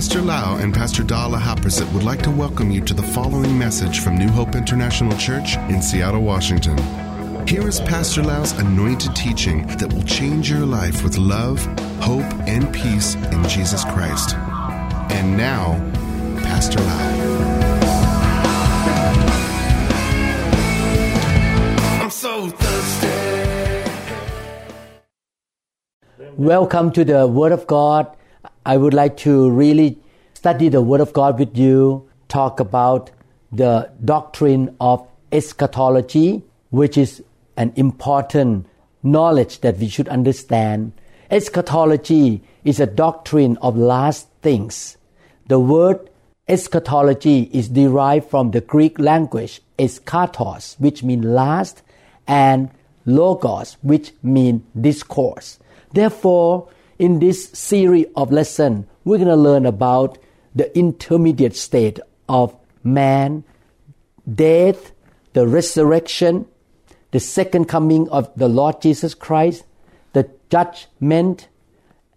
Pastor Lau and Pastor Dala Haprasit would like to welcome you to the following message from New Hope International Church in Seattle, Washington. Here is Pastor Lau's anointed teaching that will change your life with love, hope, and peace in Jesus Christ. And now, Pastor Lau. I'm so thirsty. Welcome to the Word of God. I would like to really study the Word of God with you, talk about the doctrine of eschatology, which is an important knowledge that we should understand. Eschatology is a doctrine of last things. The word eschatology is derived from the Greek language eschatos, which means last, and logos, which means discourse. Therefore, in this series of lessons, we're going to learn about the intermediate state of man, death, the resurrection, the second coming of the Lord Jesus Christ, the judgment,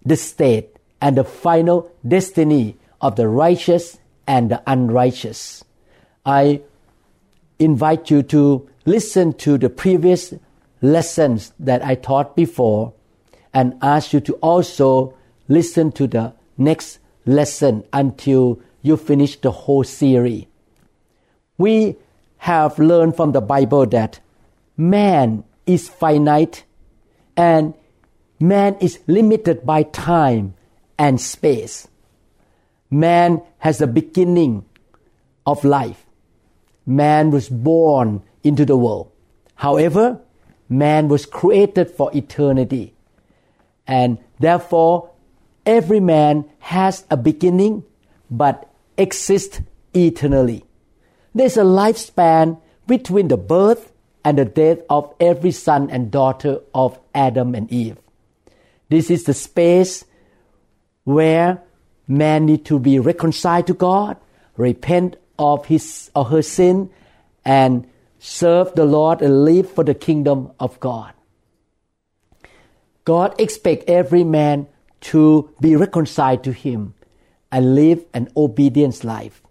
the state, and the final destiny of the righteous and the unrighteous. I invite you to listen to the previous lessons that I taught before and ask you to also listen to the next lesson until you finish the whole series. We have learned from the Bible that man is finite and man is limited by time and space. Man has a beginning of life. Man was born into the world. However, man was created for eternity and therefore every man has a beginning but exists eternally. There's a lifespan between the birth and the death of every son and daughter of Adam and Eve. This is the space where man need to be reconciled to God, repent of his or her sin, and serve the Lord and live for the kingdom of God. God expects every man to be reconciled to Him and live an obedient life.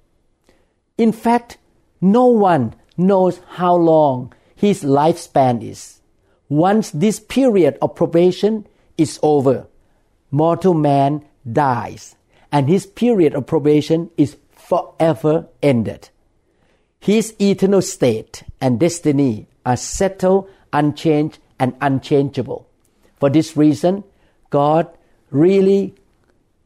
In fact, no one knows how long his lifespan is. Once this period of probation is over, mortal man dies and his period of probation is forever ended. His eternal state and destiny are settled, unchanged, and unchangeable. For this reason, God really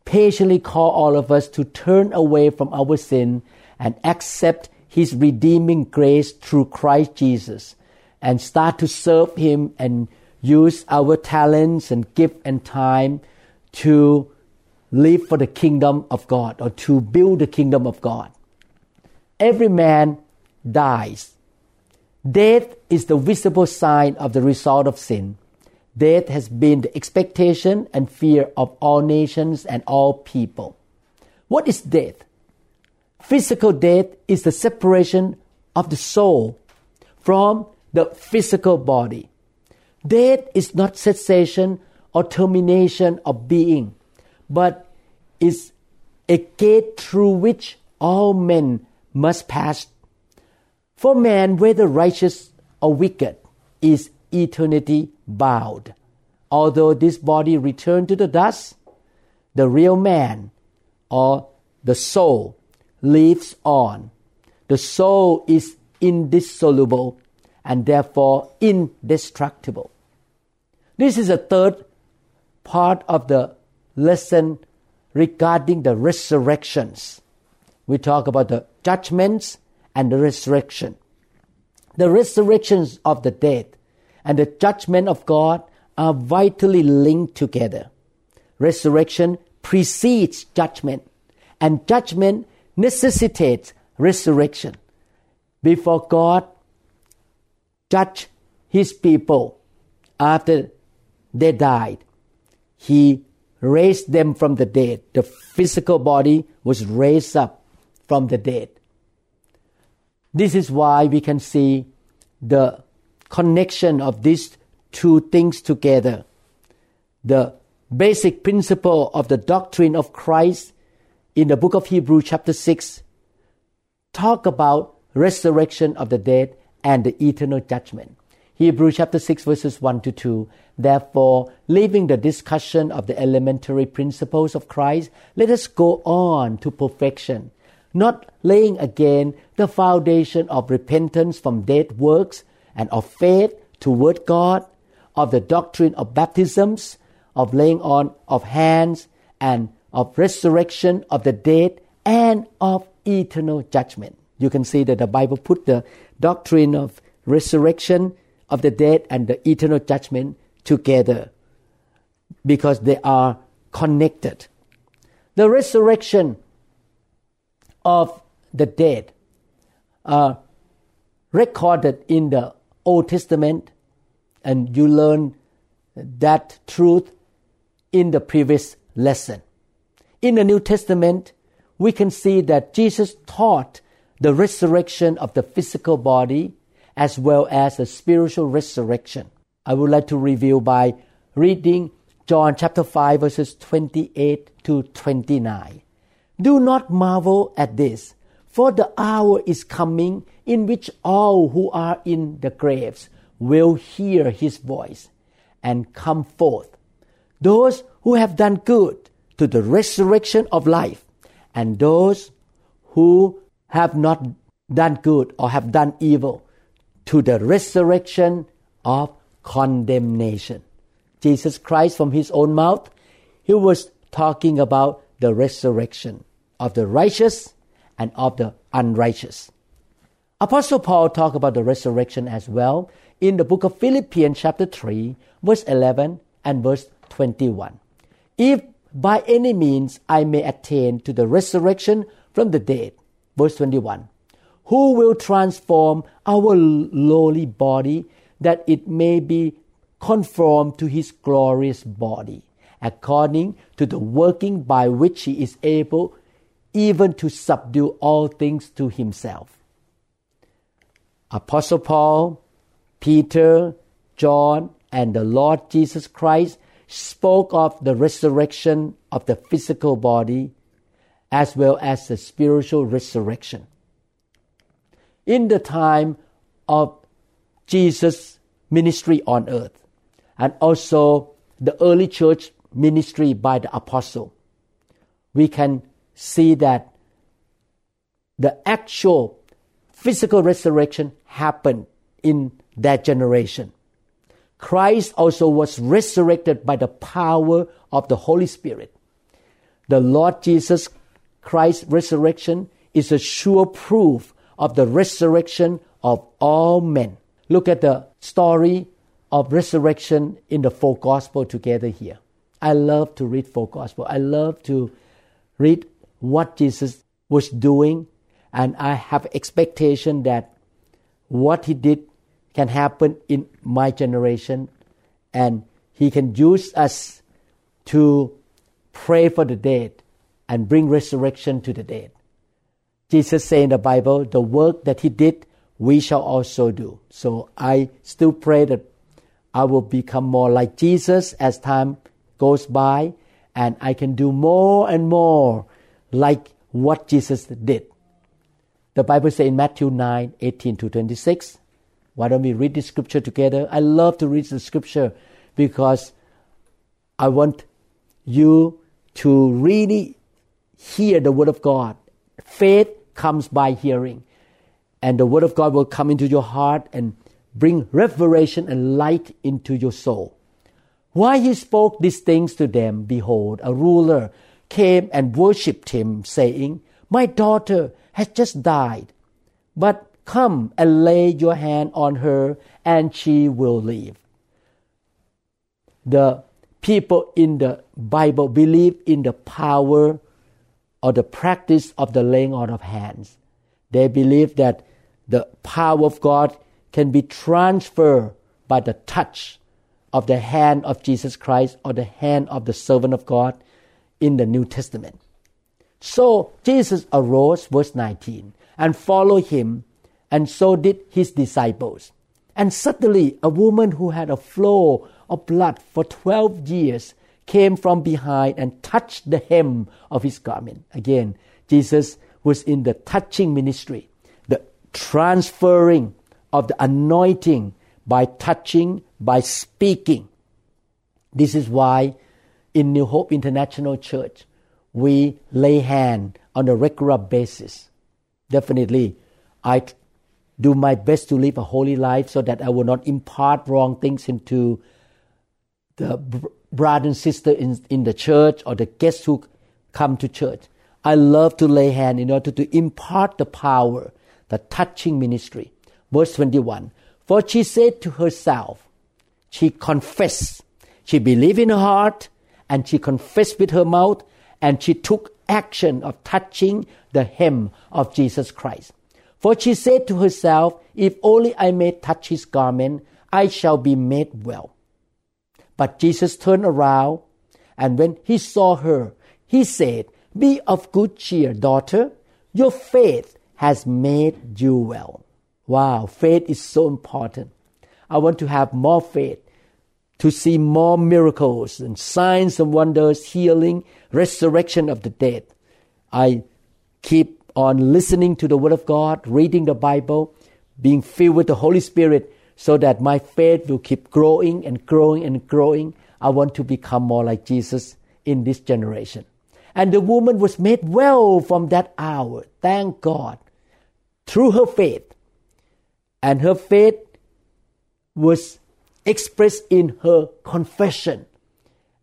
patiently call all of us to turn away from our sin and accept His redeeming grace through Christ Jesus and start to serve Him and use our talents and gift and time to live for the kingdom of God or to build the kingdom of God. Every man dies. Death is the visible sign of the result of sin. Death has been the expectation and fear of all nations and all people. What is death? Physical death is the separation of the soul from the physical body. Death is not cessation or termination of being, but is a gate through which all men must pass for man, whether righteous or wicked, is eternity bound. Although this body returned to the dust, the real man or the soul lives on. The soul is indissoluble and therefore indestructible. This is the third part of the lesson regarding the resurrections. We talk about the judgments and the resurrection. The resurrections of the dead and the judgment of God are vitally linked together. Resurrection precedes judgment, and judgment necessitates resurrection. Before God judged his people after they died, he raised them from the dead. The physical body was raised up from the dead. This is why we can see the connection of these two things together. The basic principle of the doctrine of Christ in the book of Hebrews, chapter 6, talk about resurrection of the dead and the eternal judgment. Hebrews chapter 6 verses 1 to 2. Therefore, leaving the discussion of the elementary principles of Christ, let us go on to perfection, not laying again the foundation of repentance from dead works and of faith toward God, of the doctrine of baptisms, of laying on of hands, and of resurrection of the dead, and of eternal judgment. You can see that the Bible put the doctrine of resurrection of the dead and the eternal judgment together because they are connected. The resurrection of the dead are recorded in the Old Testament, and you learn that truth in the previous lesson. In the New Testament, we can see that Jesus taught the resurrection of the physical body as well as the spiritual resurrection. I would like to review by reading John chapter 5 verses 28 to 29. Do not marvel at this, for the hour is coming in which all who are in the graves will hear his voice and come forth. Those who have done good to the resurrection of life, and those who have not done good or have done evil to the resurrection of condemnation. Jesus Christ, from his own mouth, he was talking about the resurrection of the righteous and of the unrighteous. Apostle Paul talked about the resurrection as well in the book of Philippians, chapter 3, verse 11 and verse 21. If by any means I may attain to the resurrection from the dead, verse 21, who will transform our lowly body that it may be conformed to his glorious body, according to the working by which he is able even to subdue all things to himself. Apostle Paul, Peter, John, and the Lord Jesus Christ spoke of the resurrection of the physical body as well as the spiritual resurrection in the time of Jesus' ministry on earth, and also the early church ministry by the apostle, we can see that the actual physical resurrection happened in that generation. Christ also was resurrected by the power of the Holy Spirit. The Lord Jesus Christ's resurrection is a sure proof of the resurrection of all men. Look at the story of resurrection in the four gospel together here. I love to read four gospel. I love to read what Jesus was doing and I have expectation that what he did can happen in my generation and he can use us to pray for the dead and bring resurrection to the dead. Jesus said in the Bible, the work that he did, we shall also do. So I still pray that I will become more like Jesus as time goes by and I can do more and more like what Jesus did. The Bible says in Matthew 9 18 to 26. Why don't we read the scripture together? I love to read the scripture because I want you to really hear the word of God. Faith comes by hearing. And the Word of God will come into your heart and bring revelation and light into your soul. While he spoke these things to them, behold, a ruler came and worshipped him, saying, My daughter has just died, but come and lay your hand on her, and she will live. The people in the Bible believe in the power or the practice of the laying on of hands. They believe that the power of God can be transferred by the touch of the hand of Jesus Christ or the hand of the servant of God in the New Testament. So Jesus arose, verse 19, and followed him, and so did his disciples. And suddenly a woman who had a flow of blood for 12 years came from behind and touched the hem of his garment. Again, Jesus was in the touching ministry, the transferring of the anointing by touching, by speaking. This is why in New Hope International Church, we lay hand on a regular basis. Definitely, I do my best to live a holy life so that I will not impart wrong things into the brother and sister in, in the church or the guests who come to church. I love to lay hand in order to impart the power, the touching ministry. Verse 21 For she said to herself, she confessed, she believed in her heart, and she confessed with her mouth, and she took action of touching the hem of Jesus Christ. For she said to herself, If only I may touch his garment, I shall be made well. But Jesus turned around, and when he saw her, he said, Be of good cheer, daughter. Your faith has made you well. Wow, faith is so important. I want to have more faith to see more miracles and signs and wonders, healing, resurrection of the dead. I keep on listening to the Word of God, reading the Bible, being filled with the Holy Spirit, so that my faith will keep growing and growing and growing. I want to become more like Jesus in this generation. And the woman was made well from that hour. Thank God. Through her faith. And her faith was expressed in her confession.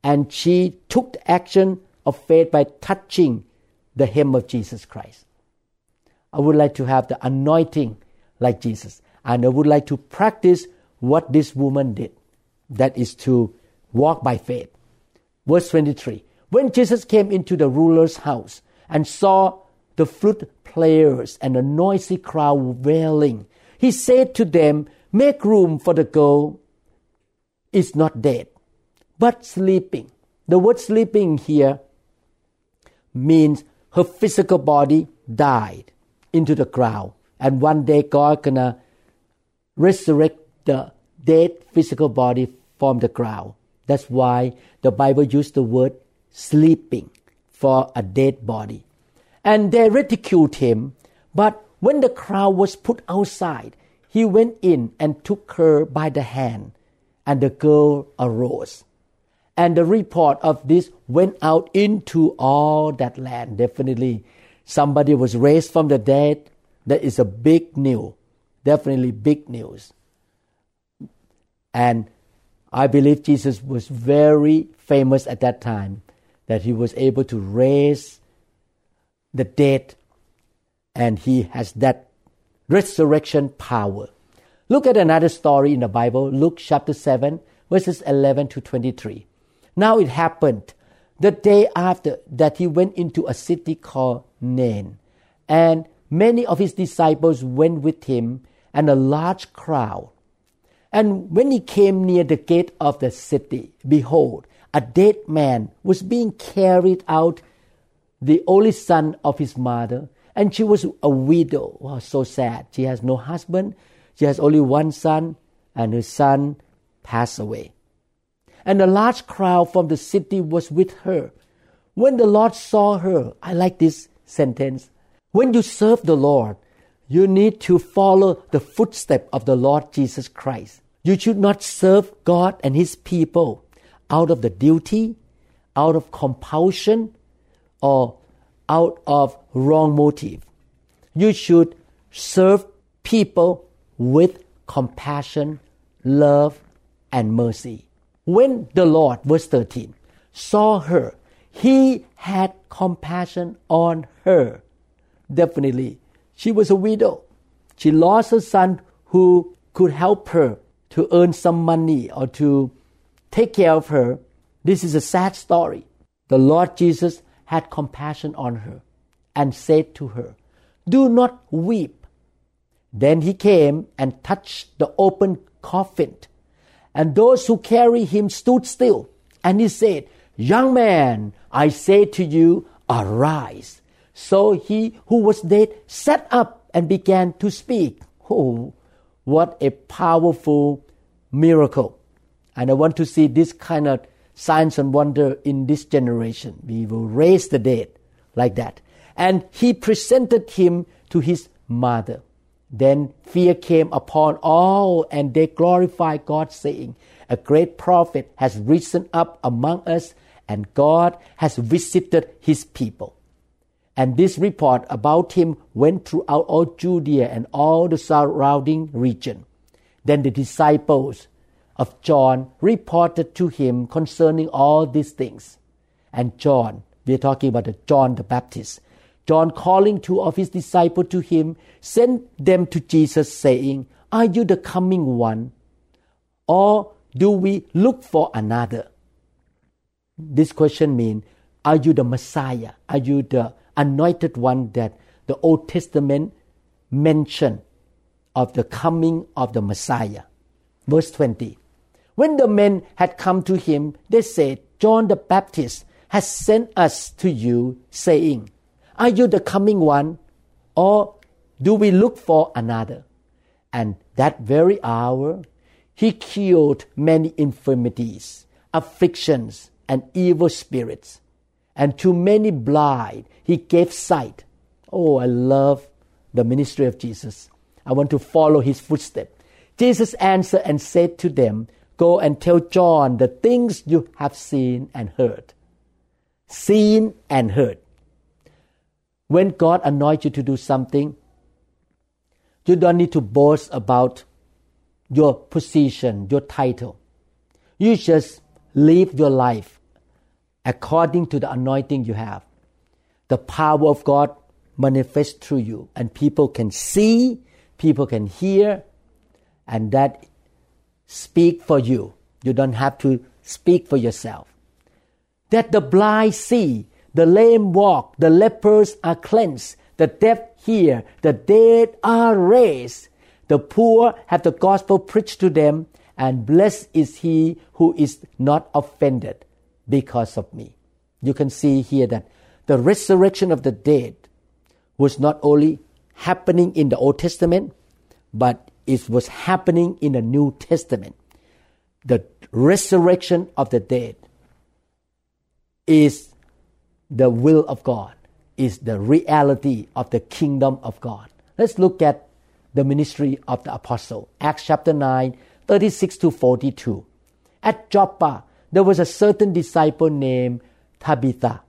And she took the action of faith by touching the hem of Jesus Christ. I would like to have the anointing like Jesus. And I would like to practice what this woman did. That is to walk by faith. Verse 23 When Jesus came into the ruler's house and saw the flute players and a noisy crowd wailing, he said to them, Make room for the girl is not dead, but sleeping. The word sleeping here means her physical body died into the ground. And one day God gonna resurrect the dead physical body from the ground. That's why the Bible used the word sleeping for a dead body. And they ridiculed him, but when the crowd was put outside, he went in and took her by the hand, and the girl arose. And the report of this went out into all that land. Definitely, somebody was raised from the dead. That is a big news definitely big news. And I believe Jesus was very famous at that time that he was able to raise the dead and he has that resurrection power. Look at another story in the Bible, Luke chapter 7, verses 11 to 23. Now it happened the day after that he went into a city called Nain, and many of his disciples went with him and a large crowd. And when he came near the gate of the city, behold, a dead man was being carried out, the only son of his mother, and she was a widow. Wow, so sad. She has no husband, she has only one son, and her son passed away. And a large crowd from the city was with her. When the Lord saw her, I like this sentence. When you serve the Lord, you need to follow the footsteps of the Lord Jesus Christ. You should not serve God and His people out of the duty, out of compulsion, or out of wrong motive. You should serve people with compassion, love, and mercy. When the Lord, verse 13, saw her, He had compassion on her. Definitely, she was a widow. She lost her son who could help her to earn some money or to take care of her. This is a sad story. The Lord Jesus had compassion on her and said to her, Do not weep. Then he came and touched the open coffin, and those who carry him stood still. And he said, Young man, I say to you, arise. So he who was dead sat up and began to speak. Oh, what a powerful miracle. And I want to see this kind of signs and wonder in this generation. We will raise the dead like that. And he presented him to his mother. Then fear came upon all, and they glorified God, saying, A great prophet has risen up among us, and God has visited his people. And this report about him went throughout all Judea and all the surrounding region. Then the disciples of John reported to him concerning all these things. And John, we are talking about John the Baptist, John calling two of his disciples to him, sent them to Jesus, saying, Are you the coming one? Or do we look for another? This question means, Are you the Messiah? Are you the anointed one that the Old Testament mentioned of the coming of the Messiah? Verse 20. When the men had come to him, they said, John the Baptist has sent us to you, saying, are you the coming one? Or do we look for another? And that very hour, he cured many infirmities, afflictions, and evil spirits. And to many blind, he gave sight. Oh, I love the ministry of Jesus. I want to follow his footsteps. Jesus answered and said to them, Go and tell John the things you have seen and heard. Seen and heard. When God anoints you to do something, you don't need to boast about your position, your title. You just live your life according to the anointing you have. The power of God manifests through you, and people can see, people can hear, and that speak for you. You don't have to speak for yourself. That the blind see, the lame walk, the lepers are cleansed, the deaf hear, the dead are raised, the poor have the gospel preached to them, and blessed is he who is not offended because of me. You can see here that the resurrection of the dead was not only happening in the Old Testament, but it was happening in the New Testament. The resurrection of the dead is the will of God, is the reality of the kingdom of God. Let's look at the ministry of the apostle. Acts chapter 9, 36 to 42. At Joppa, there was a certain disciple named Tabitha,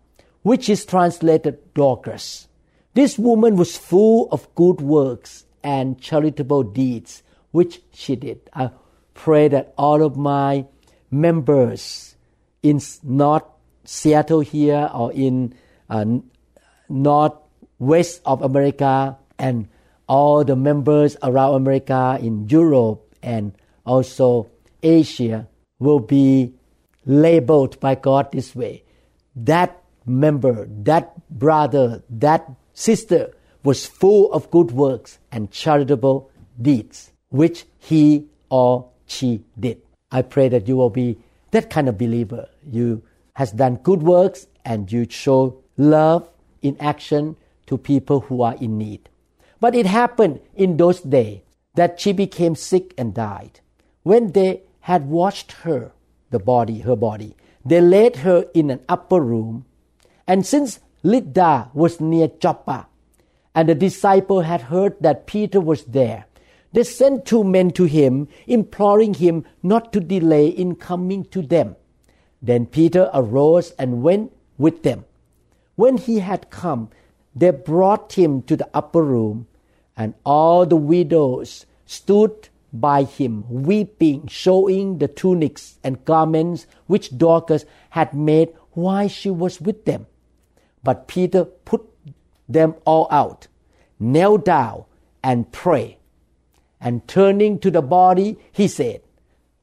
which is translated Dorcas. This woman was full of good works and charitable deeds, which she did. I pray that all of my members in North Seattle here or in uh, northwest of America and all the members around America in Europe and also Asia will be labeled by God this way. That member, that brother, that sister was full of good works and charitable deeds, which he or she did. I pray that you will be that kind of believer. You has done good works and you show love in action to people who are in need. But it happened in those days that she became sick and died. When they had washed her, the body, her body, they laid her in an upper room. And since Lydda was near Joppa, and the disciple had heard that Peter was there, they sent two men to him, imploring him not to delay in coming to them. Then Peter arose and went with them. When he had come, they brought him to the upper room, and all the widows stood by him, weeping, showing the tunics and garments which Dorcas had made while she was with them. But Peter put them all out, knelt down, and prayed. And turning to the body, he said,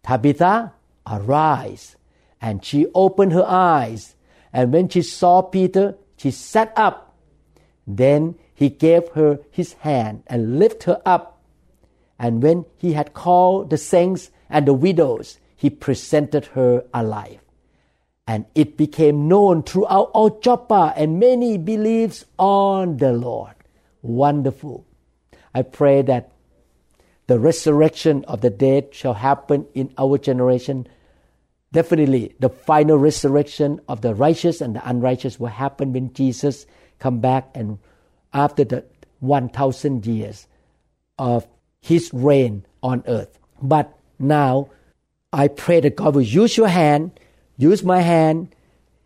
Tabitha, arise. And she opened her eyes, and when she saw Peter, she sat up. Then he gave her his hand and lifted her up. And when he had called the saints and the widows, he presented her alive. And it became known throughout all Joppa, and many believed on the Lord. Wonderful. I pray that the resurrection of the dead shall happen in our generation Definitely, the final resurrection of the righteous and the unrighteous will happen when Jesus come back and after the 1000 years of his reign on earth. But now I pray that God will use your hand, use my hand,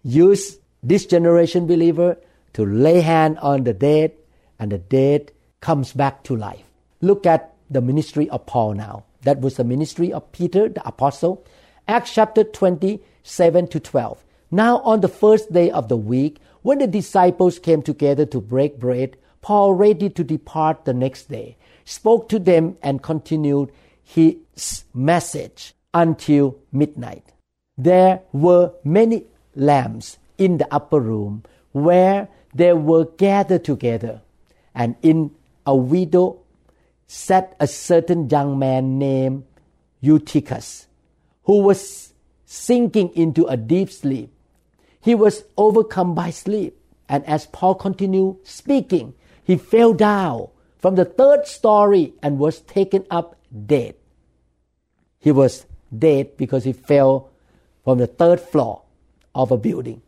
use this generation believer to lay hand on the dead and the dead comes back to life. Look at the ministry of Paul now. That was the ministry of Peter the apostle. Acts chapter 27 to 12. Now on the first day of the week, when the disciples came together to break bread, Paul, ready to depart the next day, spoke to them and continued his message until midnight. There were many lamps in the upper room where they were gathered together, and in a widow sat a certain young man named Eutychus, who was sinking into a deep sleep. He was overcome by sleep, and as Paul continued speaking, he fell down from the third story and was taken up dead. He was dead because he fell from the third floor of a building.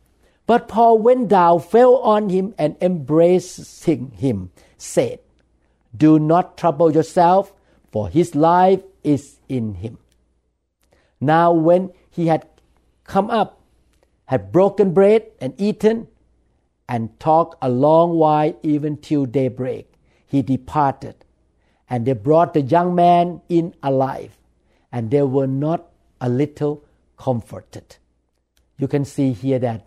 But Paul went down, fell on him, and embracing him, said, Do not trouble yourself, for his life is in him. Now, when he had come up, had broken bread and eaten, and talked a long while, even till daybreak, he departed. And they brought the young man in alive, and they were not a little comforted. You can see here that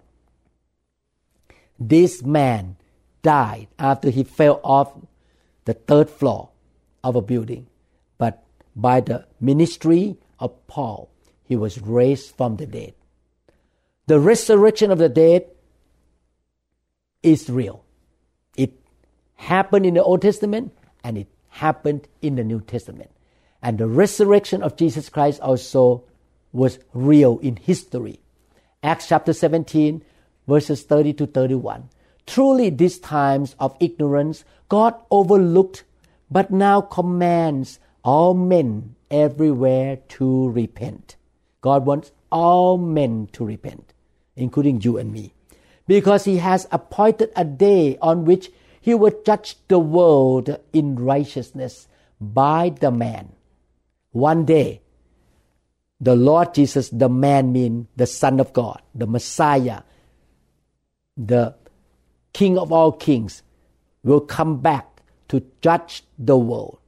this man died after he fell off the third floor of a building. But by the ministry of Paul, he was raised from the dead. The resurrection of the dead is real. It happened in the Old Testament and it happened in the New Testament. And the resurrection of Jesus Christ also was real in history. Acts chapter 17, verses 30 to 31. Truly, these times of ignorance God overlooked, but now commands all men everywhere to repent. God wants all men to repent, including you and me, because He has appointed a day on which He will judge the world in righteousness by the man. One day, the Lord Jesus, the man mean the Son of God, the Messiah, the King of all kings, will come back to judge the world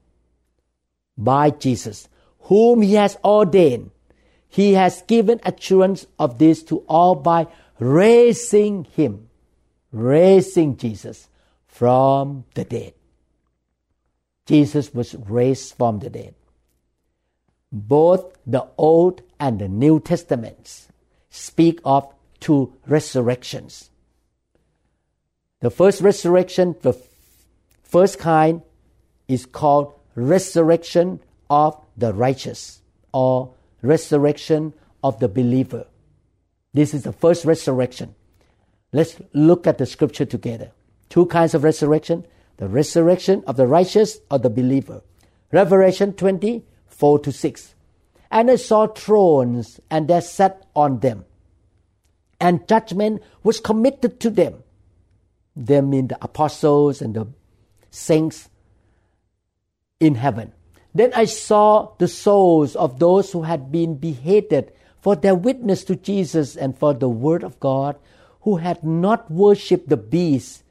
by Jesus, whom he has ordained. He has given assurance of this to all by raising him, raising Jesus from the dead. Jesus was raised from the dead both the Old and the New Testaments speak of two resurrections. The first resurrection, the first kind, is called resurrection of the righteous or resurrection of the believer. This is the first resurrection. Let's look at the scripture together. Two kinds of resurrection the resurrection of the righteous or the believer. Revelation 20, 4 to 6. And I saw thrones, and they sat on them. And judgment was committed to them. They mean the apostles and the saints in heaven. Then I saw the souls of those who had been beheaded for their witness to Jesus and for the word of God, who had not worshipped the beast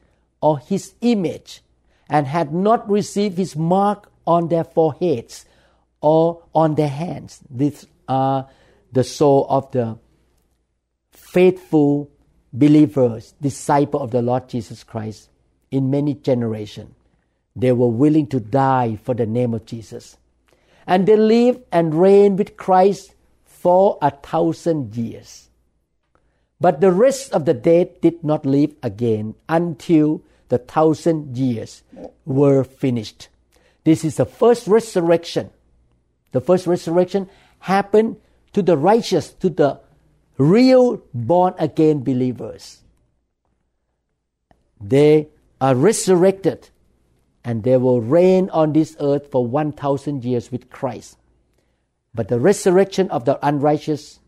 or his image, and had not received his mark on their foreheads or on their hands. These are the soul of the faithful believers, disciple of the Lord Jesus Christ in many generations. They were willing to die for the name of Jesus. And they lived and reigned with Christ for a thousand years. But the rest of the dead did not live again until the thousand years were finished. This is the first resurrection the first resurrection happened to the righteous, to the real born again believers. They are resurrected and they will reign on this earth for 1,000 years with Christ. But the resurrection of the unrighteous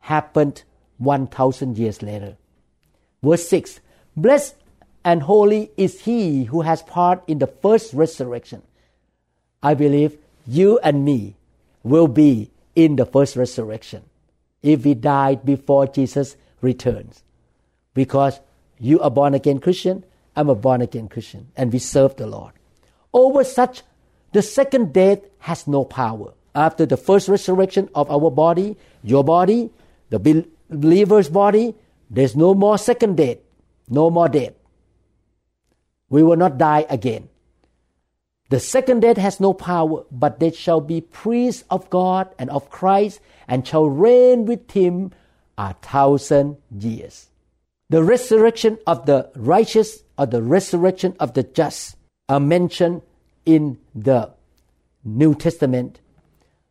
happened 1000 years later. Verse 6 Blessed and holy is he who has part in the first resurrection. I believe you and me will be in the first resurrection if we died before Jesus returns. Because you are born again Christian, I'm a born again Christian, and we serve the Lord. Over such, the second death has no power. After the first resurrection of our body, your body, the believer's body, there's no more second death, no more death. We will not die again. The second death has no power, but they shall be priests of God and of Christ and shall reign with him a thousand years. The resurrection of the righteous or the resurrection of the just are mentioned in the New Testament.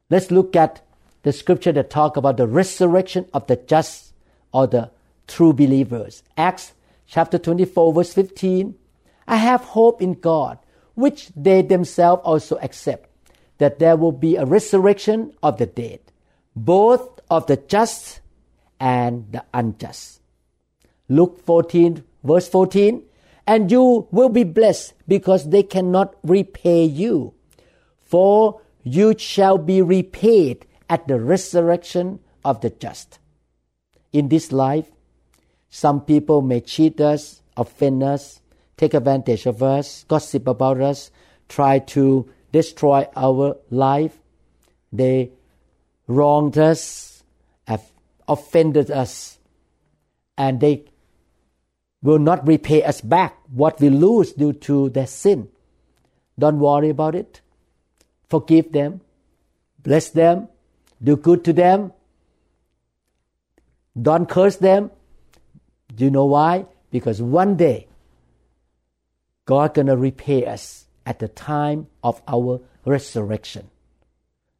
Let's look at the scripture that talk about the resurrection of the just or the true believers. Acts chapter 24 verse 15. I have hope in God, which they themselves also accept, that there will be a resurrection of the dead, both of the just and the unjust. Luke 14 verse 14. And you will be blessed because they cannot repay you. For you shall be repaid at the resurrection of the just. In this life, some people may cheat us, offend us, take advantage of us, gossip about us, try to destroy our life. They wronged us, have offended us, and they will not repay us back what we lose due to their sin. Don't worry about it. Forgive them, bless them, do good to them. Don't curse them. Do you know why? Because one day God gonna repay us at the time of our resurrection.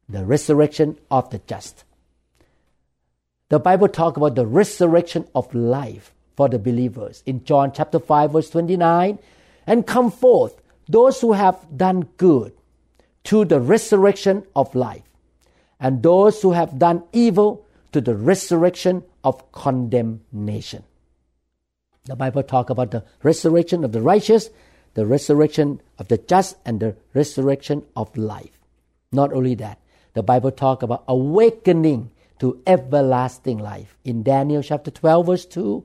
The resurrection of the just. The Bible talk about the resurrection of life for the believers in John chapter 5 verse 29 and come forth those who have done good to the resurrection of life and those who have done evil to the resurrection of condemnation. The Bible talk about the resurrection of the righteous, the resurrection of the just and the resurrection of life. Not only that, the Bible talk about awakening to everlasting life. In Daniel chapter 12 verse 2,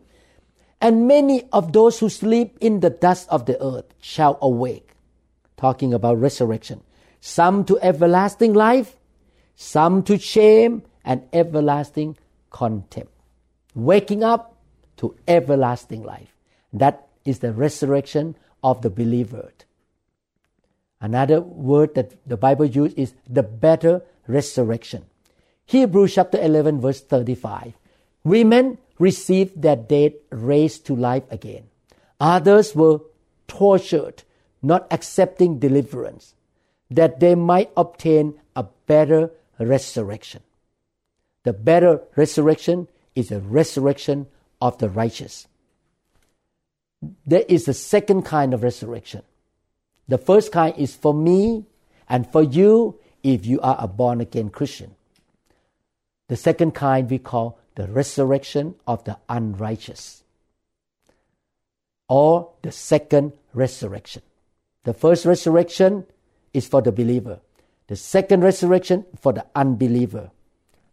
and many of those who sleep in the dust of the earth shall awake. Talking about resurrection. Some to everlasting life, some to shame and everlasting contempt. Waking up to everlasting life. That is the resurrection of the believer. Another word that the Bible uses is the better resurrection. Hebrews chapter 11 verse 35. Women received their dead raised to life again. Others were tortured, not accepting deliverance, that they might obtain a better resurrection. The better resurrection is a resurrection of the righteous. There is a second kind of resurrection. The first kind is for me and for you if you are a born again Christian. The second kind we call the resurrection of the unrighteous or the second resurrection. The first resurrection is for the believer. The second resurrection for the unbeliever.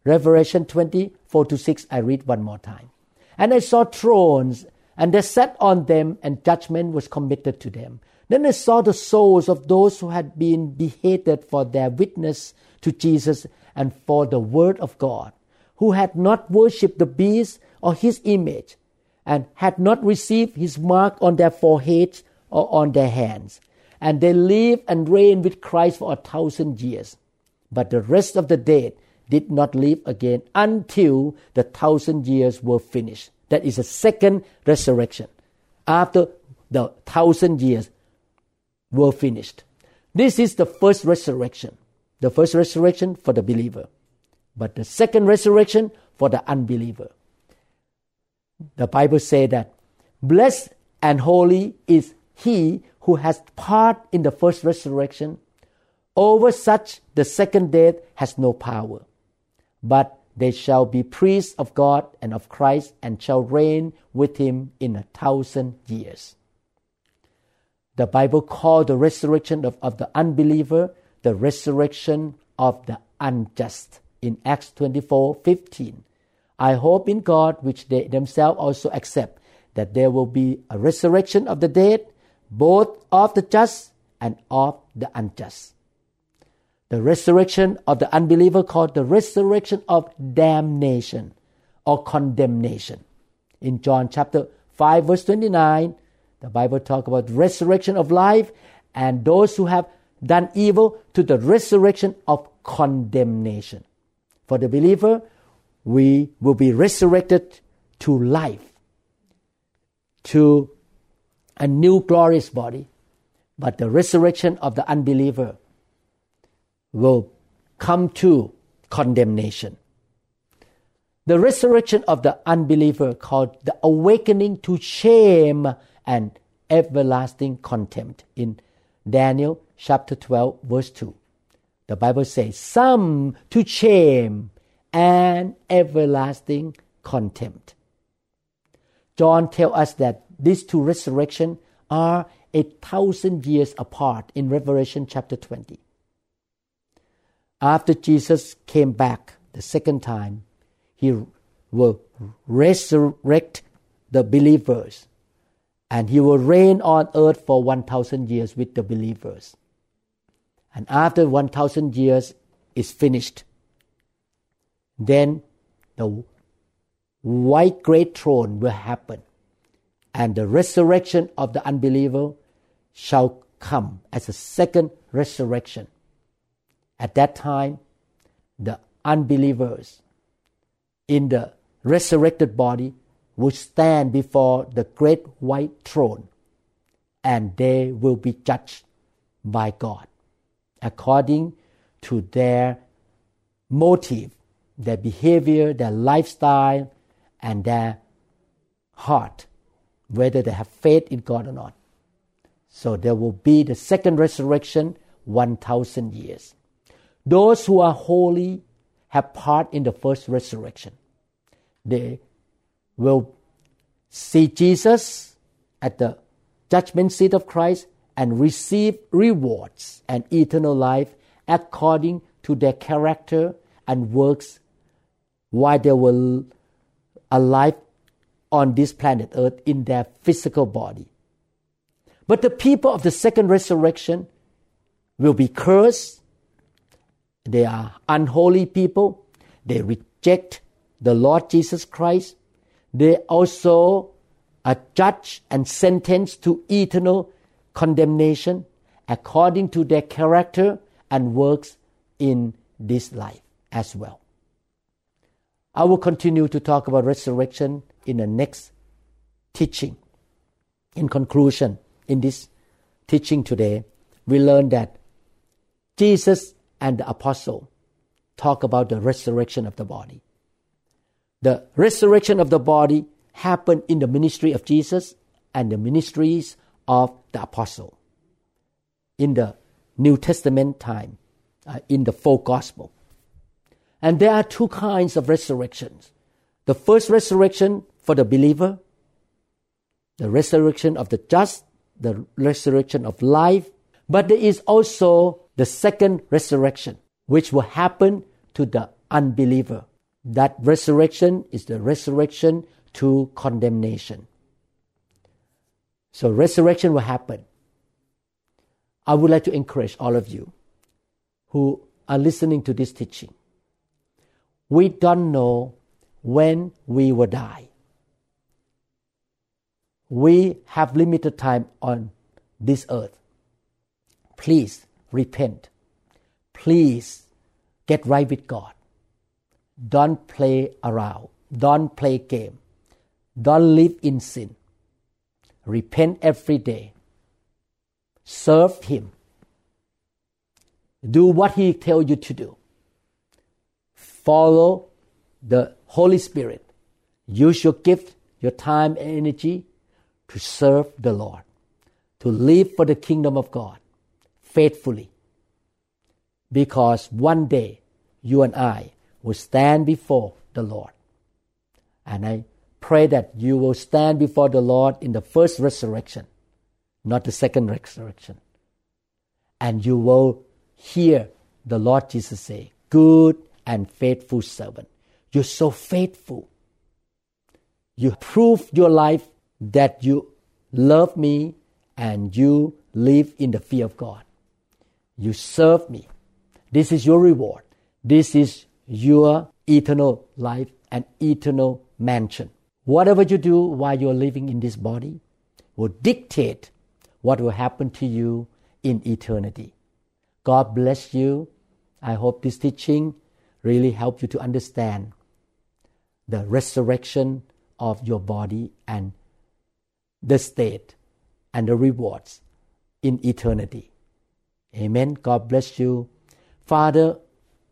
Revelation 20, 4 to 6, I read one more time. And I saw thrones, and they sat on them, and judgment was committed to them. Then I saw the souls of those who had been beheaded for their witness to Jesus and for the word of God, who had not worshipped the beast or his image, and had not received his mark on their foreheads or on their hands. And they live and reign with Christ for a thousand years. But the rest of the dead did not live again until the thousand years were finished. That is the second resurrection. After the thousand years were finished. This is the first resurrection. The first resurrection for the believer. But the second resurrection for the unbeliever. The Bible says that blessed and holy is he who has part in the first resurrection. Over such the second death has no power. But They shall be priests of God and of Christ and shall reign with him in a thousand years. The Bible called the resurrection of, of the unbeliever the resurrection of the unjust in Acts 24 15. I hope in God, which they themselves also accept, that there will be a resurrection of the dead, both of the just and of the unjust. The resurrection of the unbeliever called the resurrection of damnation or condemnation. In John chapter 5 verse 29, the Bible talk about resurrection of life and those who have done evil to the resurrection of condemnation. For the believer, we will be resurrected to life, to a new glorious body. But the resurrection of the unbeliever will come to condemnation. The resurrection of the unbeliever called the awakening to shame and everlasting contempt in Daniel chapter 12 verse 2. The Bible says, some to shame and everlasting contempt. John tells us that these two resurrections are a thousand years apart in Revelation chapter 20. After Jesus came back the second time, he will resurrect the believers and he will reign on earth for 1000 years with the believers. And after 1000 years is finished, then the white great throne will happen and the resurrection of the unbeliever shall come as a second resurrection. At that time, the unbelievers in the resurrected body will stand before the great white throne and they will be judged by God according to their motive, their behavior, their lifestyle, and their heart, whether they have faith in God or not. So there will be the second resurrection, 1,000 years. Those who are holy have part in the first resurrection. They will see Jesus at the judgment seat of Christ and receive rewards and eternal life according to their character and works while they were alive on this planet Earth in their physical body. But the people of the second resurrection will be cursed. They are unholy people. They reject the Lord Jesus Christ they also are judged and sentenced to eternal condemnation according to their character and works in this life as well. I will continue to talk about resurrection in the next teaching. In conclusion, in this teaching today, we learn that Jesus and the apostle talk about the resurrection of the body the resurrection of the body happened in the ministry of Jesus and the ministries of the apostle in the New Testament time, uh, in the four gospel. And there are two kinds of resurrections. The first resurrection for the believer, the resurrection of the just, the resurrection of life, but there is also the second resurrection, which will happen to the unbeliever that resurrection is the resurrection to condemnation. So resurrection will happen. I would like to encourage all of you who are listening to this teaching. We don't know when we will die. We have limited time on this earth. Please repent. Please get right with God. Don't play around. Don't play game. Don't live in sin. Repent every day. Serve Him. Do what He tells you to do. Follow the Holy Spirit. Use your gift, your time, and energy to serve the Lord, to live for the kingdom of God faithfully. Because one day you and I will stand before the Lord. And I pray that you will stand before the Lord in the first resurrection, not the second resurrection. And you will hear the Lord Jesus say, Good and faithful servant. You're so faithful. You prove your life that you love me and you live in the fear of God. You serve me. This is your reward. This is your eternal life and eternal mansion. Whatever you do while you're living in this body will dictate what will happen to you in eternity. God bless you. I hope this teaching really helped you to understand the resurrection of your body and the state and the rewards in eternity. Amen. God bless you. Father,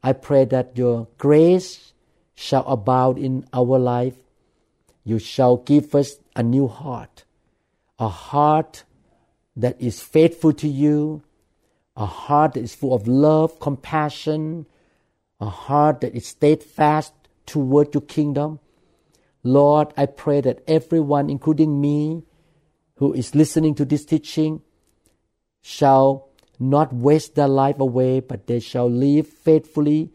I pray that your grace shall abound in our life. You shall give us a new heart, a heart that is faithful to you, a heart that is full of love, compassion, a heart that is steadfast toward your kingdom. Lord, I pray that everyone, including me, who is listening to this teaching, shall not waste their life away, but they shall live faithfully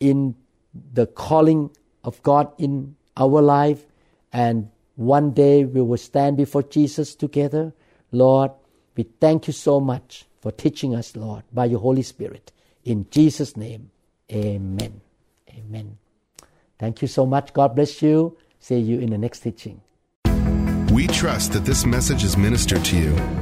in the calling of God in our life. And one day we will stand before Jesus together. Lord, we thank you so much for teaching us, Lord, by your Holy Spirit. In Jesus' name, amen. Amen. Thank you so much. God bless you. See you in the next teaching. We trust that this message is ministered to you.